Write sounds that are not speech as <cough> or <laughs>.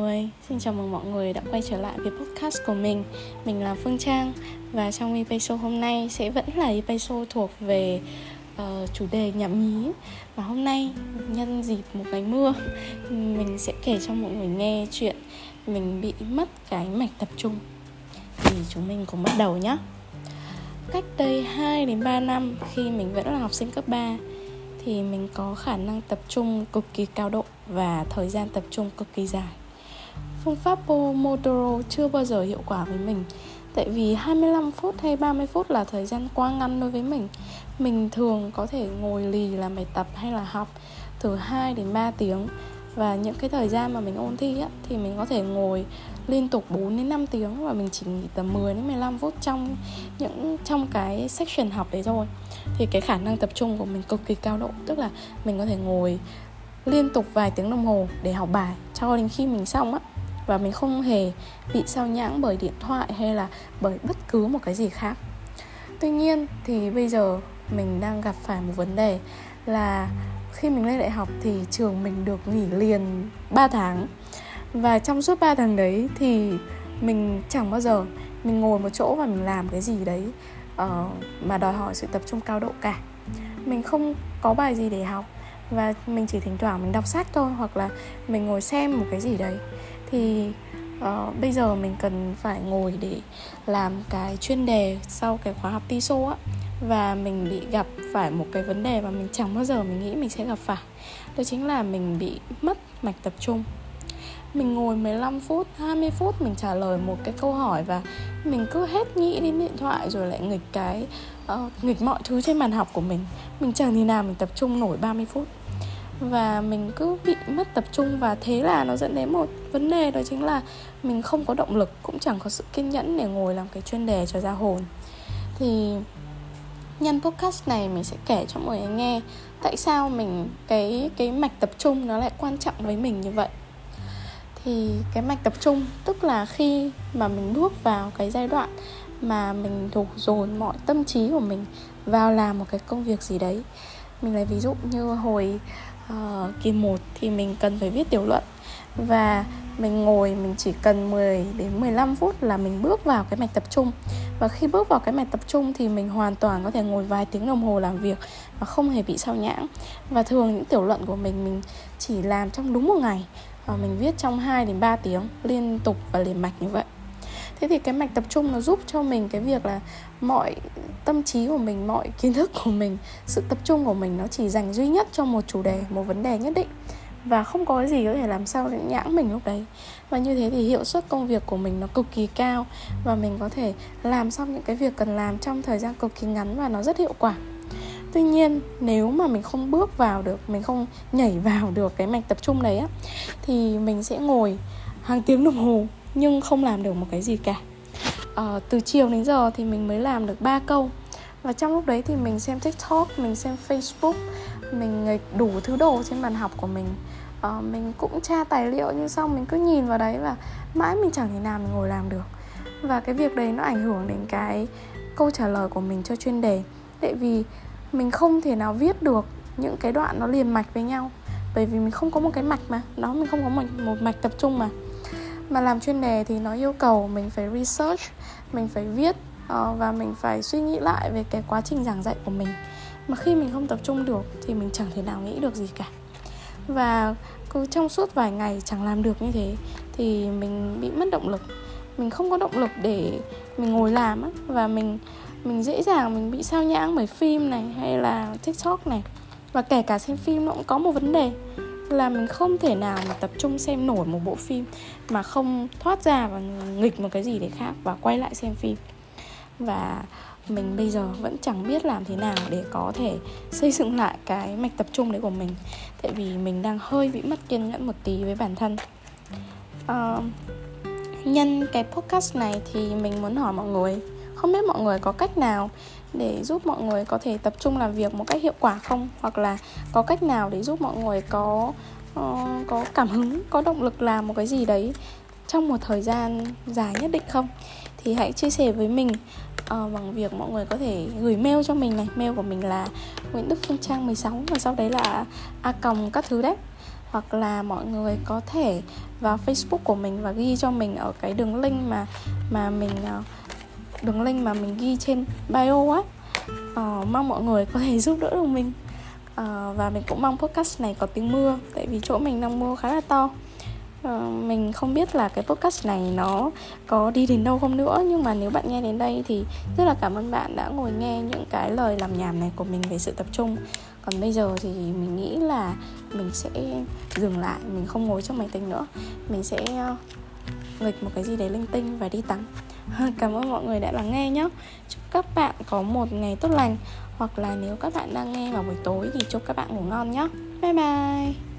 người, xin chào mừng mọi người đã quay trở lại với podcast của mình. Mình là Phương Trang Và trong episode hôm nay sẽ vẫn là episode thuộc về uh, chủ đề nhảm nhí. Và hôm nay nhân dịp một ngày mưa Mình sẽ kể cho mọi người nghe chuyện Mình bị mất cái mạch tập trung. Thì chúng mình cùng bắt đầu nhé Cách đây 2 đến 3 năm khi mình vẫn là học sinh cấp 3 thì mình có khả năng tập trung cực kỳ cao độ và thời gian tập trung cực kỳ dài. Phương pháp Pomodoro chưa bao giờ hiệu quả với mình. Tại vì 25 phút hay 30 phút là thời gian quá ngắn đối với mình. Mình thường có thể ngồi lì làm bài tập hay là học từ 2 đến 3 tiếng. Và những cái thời gian mà mình ôn thi á, thì mình có thể ngồi liên tục 4 đến 5 tiếng và mình chỉ nghỉ tầm 10 đến 15 phút trong những trong cái section học đấy thôi. Thì cái khả năng tập trung của mình cực kỳ cao độ, tức là mình có thể ngồi liên tục vài tiếng đồng hồ để học bài cho đến khi mình xong á. Và mình không hề bị sao nhãng bởi điện thoại hay là bởi bất cứ một cái gì khác. Tuy nhiên thì bây giờ mình đang gặp phải một vấn đề là khi mình lên đại học thì trường mình được nghỉ liền 3 tháng. Và trong suốt 3 tháng đấy thì mình chẳng bao giờ mình ngồi một chỗ và mình làm cái gì đấy uh, mà đòi hỏi sự tập trung cao độ cả. Mình không có bài gì để học và mình chỉ thỉnh thoảng mình đọc sách thôi hoặc là mình ngồi xem một cái gì đấy. Thì uh, bây giờ mình cần phải ngồi để làm cái chuyên đề sau cái khóa học TISO á. Và mình bị gặp phải một cái vấn đề mà mình chẳng bao giờ mình nghĩ mình sẽ gặp phải. Đó chính là mình bị mất mạch tập trung. Mình ngồi 15 phút, 20 phút mình trả lời một cái câu hỏi và mình cứ hết nghĩ đến điện thoại rồi lại nghịch cái uh, nghịch mọi thứ trên bàn học của mình. Mình chẳng thì nào mình tập trung nổi 30 phút. Và mình cứ bị mất tập trung và thế là nó dẫn đến một vấn đề đó chính là mình không có động lực cũng chẳng có sự kiên nhẫn để ngồi làm cái chuyên đề cho ra hồn. Thì nhân podcast này mình sẽ kể cho mọi người nghe tại sao mình cái cái mạch tập trung nó lại quan trọng với mình như vậy. Thì cái mạch tập trung tức là khi mà mình bước vào cái giai đoạn mà mình đổ dồn mọi tâm trí của mình vào làm một cái công việc gì đấy. Mình lấy ví dụ như hồi uh, kỳ 1 thì mình cần phải viết tiểu luận và mình ngồi mình chỉ cần 10 đến 15 phút là mình bước vào cái mạch tập trung. Và khi bước vào cái mạch tập trung thì mình hoàn toàn có thể ngồi vài tiếng đồng hồ làm việc và không hề bị sao nhãng. Và thường những tiểu luận của mình mình chỉ làm trong đúng một ngày và mình viết trong 2 đến 3 tiếng liên tục và liền mạch như vậy thế thì cái mạch tập trung nó giúp cho mình cái việc là mọi tâm trí của mình, mọi kiến thức của mình, sự tập trung của mình nó chỉ dành duy nhất cho một chủ đề, một vấn đề nhất định. Và không có gì có thể làm sao để nhãng mình lúc đấy. Và như thế thì hiệu suất công việc của mình nó cực kỳ cao và mình có thể làm xong những cái việc cần làm trong thời gian cực kỳ ngắn và nó rất hiệu quả. Tuy nhiên, nếu mà mình không bước vào được, mình không nhảy vào được cái mạch tập trung đấy á, thì mình sẽ ngồi hàng tiếng đồng hồ nhưng không làm được một cái gì cả. À, từ chiều đến giờ thì mình mới làm được ba câu. Và trong lúc đấy thì mình xem tiktok mình xem facebook mình đủ thứ đồ trên bàn học của mình. À, mình cũng tra tài liệu nhưng xong mình cứ nhìn vào đấy và mãi mình chẳng thể nào mình ngồi làm được. Và cái việc đấy nó ảnh hưởng đến cái câu trả lời của mình cho chuyên đề. Tại vì mình không thể nào viết được những cái đoạn nó liền mạch với nhau. Bởi vì mình không có một cái mạch mà. Nó mình không có một, một mạch tập trung mà mà làm chuyên đề thì nó yêu cầu mình phải research, mình phải viết ờ, và mình phải suy nghĩ lại về cái quá trình giảng dạy của mình. Mà khi mình không tập trung được thì mình chẳng thể nào nghĩ được gì cả. Và cứ trong suốt vài ngày chẳng làm được như thế thì mình bị mất động lực. Mình không có động lực để mình ngồi làm á, và mình mình dễ dàng mình bị sao nhãng bởi phim này hay là tiktok này. Và kể cả xem phim nó cũng có một vấn đề là mình không thể nào mà tập trung xem nổi một bộ phim mà không thoát ra và nghịch một cái gì để khác và quay lại xem phim. Và mình bây giờ vẫn chẳng biết làm thế nào để có thể xây dựng lại cái mạch tập trung đấy của mình. Tại vì mình đang hơi bị mất kiên nhẫn một tí với bản thân. Uh, nhân cái podcast này thì mình muốn hỏi mọi người không biết mọi người có cách nào để giúp mọi người có thể tập trung làm việc một cách hiệu quả không? Hoặc là có cách nào để giúp mọi người có uh, có cảm hứng có động lực làm một cái gì đấy trong một thời gian dài nhất định không? Thì hãy chia sẻ với mình uh, bằng việc mọi người có thể gửi mail cho mình này. Mail của mình là nguyễn đức phương trang 16 và sau đấy là a còng các thứ đấy. Hoặc là mọi người có thể vào Facebook của mình và ghi cho mình ở cái đường link mà mà mình uh, đường link mà mình ghi trên bio á. Uh, mong mọi người có thể <laughs> giúp đỡ được mình. Uh, và mình cũng mong podcast này có tiếng mưa tại vì chỗ mình đang mưa khá là to. Uh, mình không biết là cái podcast này nó có đi đến đâu không nữa nhưng mà nếu bạn nghe đến đây thì rất là cảm ơn bạn đã ngồi nghe những cái lời làm nhảm này của mình về sự tập trung. Còn bây giờ thì mình nghĩ là mình sẽ dừng lại mình không ngồi trong máy tính nữa. Mình sẽ nghịch một cái gì đấy linh tinh và đi tắm cảm ơn mọi người đã lắng nghe nhé. Chúc các bạn có một ngày tốt lành. Hoặc là nếu các bạn đang nghe vào buổi tối thì chúc các bạn ngủ ngon nhé. Bye bye.